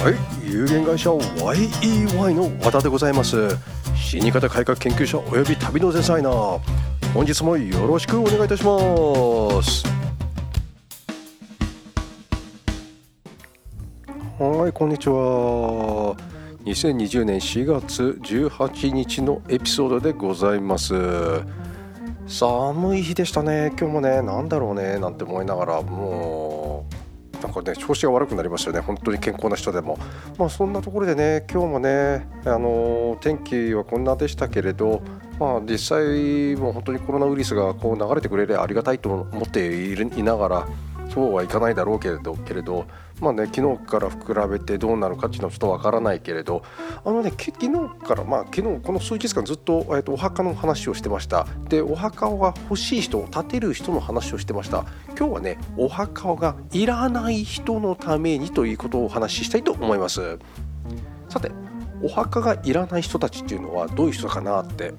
はい有限会社 YEY の和田でございます。死に方改革研究者および旅のデザイナー。本日もよろしくお願いいたします。はいこんにちは。2020年4月18日のエピソードでございます。寒い日でしたね。今日もねなんだろうねなんて思いながらもうなんかね調子が悪くなりましたよね。本当に健康な人でも。まあそんなところでね今日もねあの天気はこんなでしたけれどまあ実際もう本当にコロナウイルスがこう流れてくれればありがたいと思っているいながらそうはいかないだろうけれどけれどまあね昨日から比べてどうなるかっていうのはちょっとわからないけれどあのね昨日からまあ昨日この数日間ずっと,、えー、とお墓の話をしてました。でお墓が欲しい人を建てる人の話をしてました。今日はねお墓がいらない人のためにということをお話ししたいと思います。さてお墓がいらない人たちっていうのはどういう人かなって。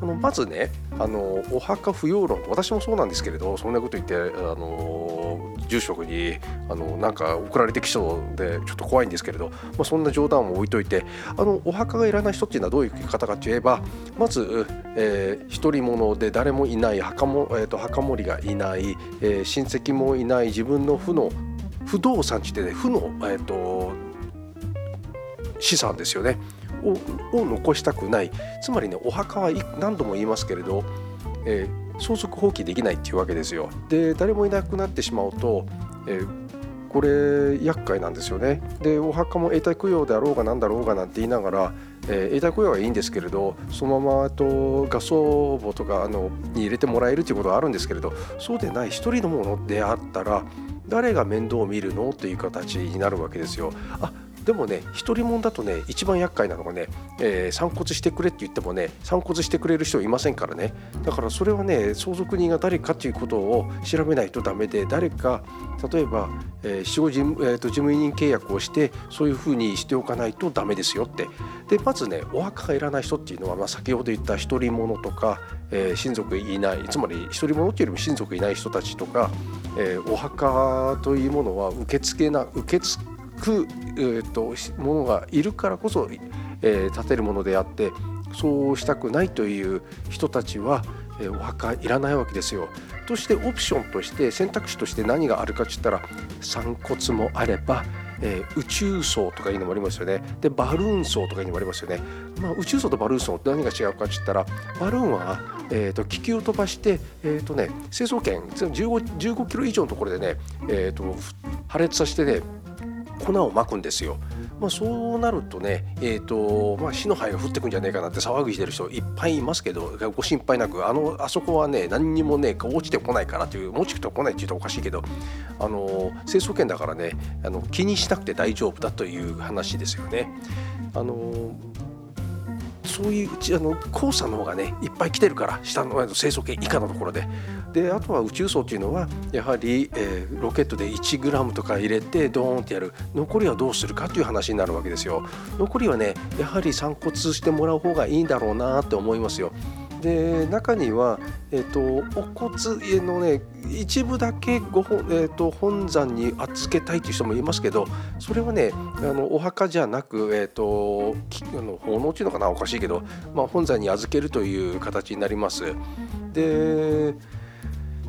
あのまずねあのお墓不要論私もそうなんですけれどそんなこと言ってあの住職にあのなんか送られてきそうでちょっと怖いんですけれど、まあ、そんな冗談を置いといてあのお墓がいらない人っていうのはどういう方かといえばまず、えー、独り者で誰もいない墓も、えーと、墓守がいない、えー、親戚もいない自分の負の不動産地で、ね、負の、えーと資産ですよね。を残したくないつまりねお墓は何度も言いますけれど、えー、相続放棄できないっていうわけですよ。で誰もいなくなってしまうと、えー、これ厄介なんですよね。でお墓も永代供養であろうが何だろうがなんて言いながら、えー、永代供養はいいんですけれどそのままと画葬墓とかあのに入れてもらえるということはあるんですけれどそうでない一人のものであったら誰が面倒を見るの？という形になるわけですよ。あでもね独り者だとね一番厄介なのがね、えー、散骨してくれって言ってもね散骨してくれる人いませんからね。だからそれはね相続人が誰かっていうことを調べないとダメで誰か例えば、えー、死後事務,、えーと、事務委任契約をしてそういうふうにしておかないとダメですよって。でまずねお墓がいらない人っていうのは、まあ、先ほど言った独り者とか、えー、親族いないつまり独り者っていうよりも親族いない人たちとか、えー、お墓というものは受け付けな受け付けく、えーと、ものがいるからこそ、えー、建てるものであってそうしたくないという人たちは、えー、お墓いらないわけですよ。としてオプションとして選択肢として何があるかって言ったら散骨もあればえー、宇宙層とかいうのもありますよね。で、バルーン層とかいうのもありますよね。まあ、宇宙層とバルーン層って何が違うかって言ったら、バルーンは、えーと、気球を飛ばして、えーとね、成層圏 15, 15キロ以上のところでね、えーと破裂させてね粉をまくんですよ。まあ、そうなるとね、えーとまあ、死の灰が降ってくんじゃねえかなって騒ぐしてる人いっぱいいますけどご心配なくあのあそこはね何にもね落ちてこないからという落ちてこないって言うとおかしいけどあの清掃圏だからねあの気にしなくて大丈夫だという話ですよね。あのそういうあの黄砂の方がねいっぱい来てるから下の清楚圏以下のところで。であとは宇宙層というのはやはり、えー、ロケットで 1g とか入れてドーンってやる。残りはどうするかという話になるわけですよ。残りはねやはり散骨してもらう方がいいんだろうなって思いますよ。で中には、えーと、お骨のね一部だけご、えーと、本山に預けたいという人もいますけどそれはねあのお墓じゃなく、えーと、あの奉納っていうのかなおかしいけど、まあ、本山に預けるという形になります。で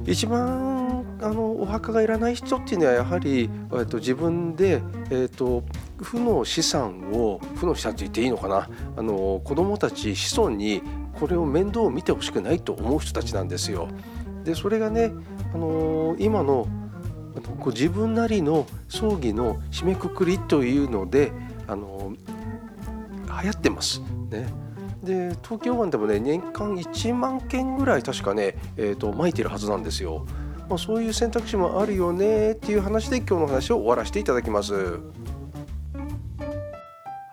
一番あのお墓がいらない人っていうのはやはり、えー、と自分で、えー、と負の資産を負の資産って言っていいのかな？あの子供たち子孫にこれを面倒を見てほしくないと思う人たちなんですよ。でそれがね、あのー、今のこう自分なりの葬儀の締めくくりというので、あのー、流行ってます。ね、で東京湾でもね年間1万件ぐらい確かね、えーと、と撒いてるはずなんですよ。まあ、そういう選択肢もあるよねっていう話で今日の話を終わらせていただきます。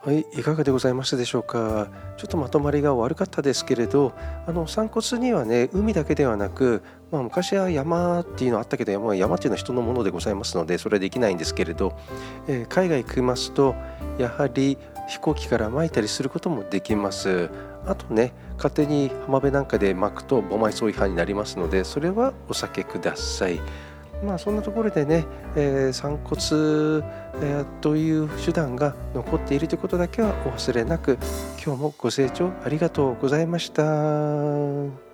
はい、いかがでございましたでしょうか？ちょっとまとまりが悪かったですけれど、あの散骨にはね、海だけではなく、まあ、昔は山っていうのあったけど、山山っていうのは人のものでございますので、それはできないんですけれど、えー、海外行きますと、やはり飛行機から撒いたりすることもできます。あとね、勝手に浜辺なんかで巻くと、ボマイソ違反になりますので、それはお避けください。まあそんなところでね、えー、散骨、えー、という手段が残っているということだけはお忘れなく今日もご清聴ありがとうございました。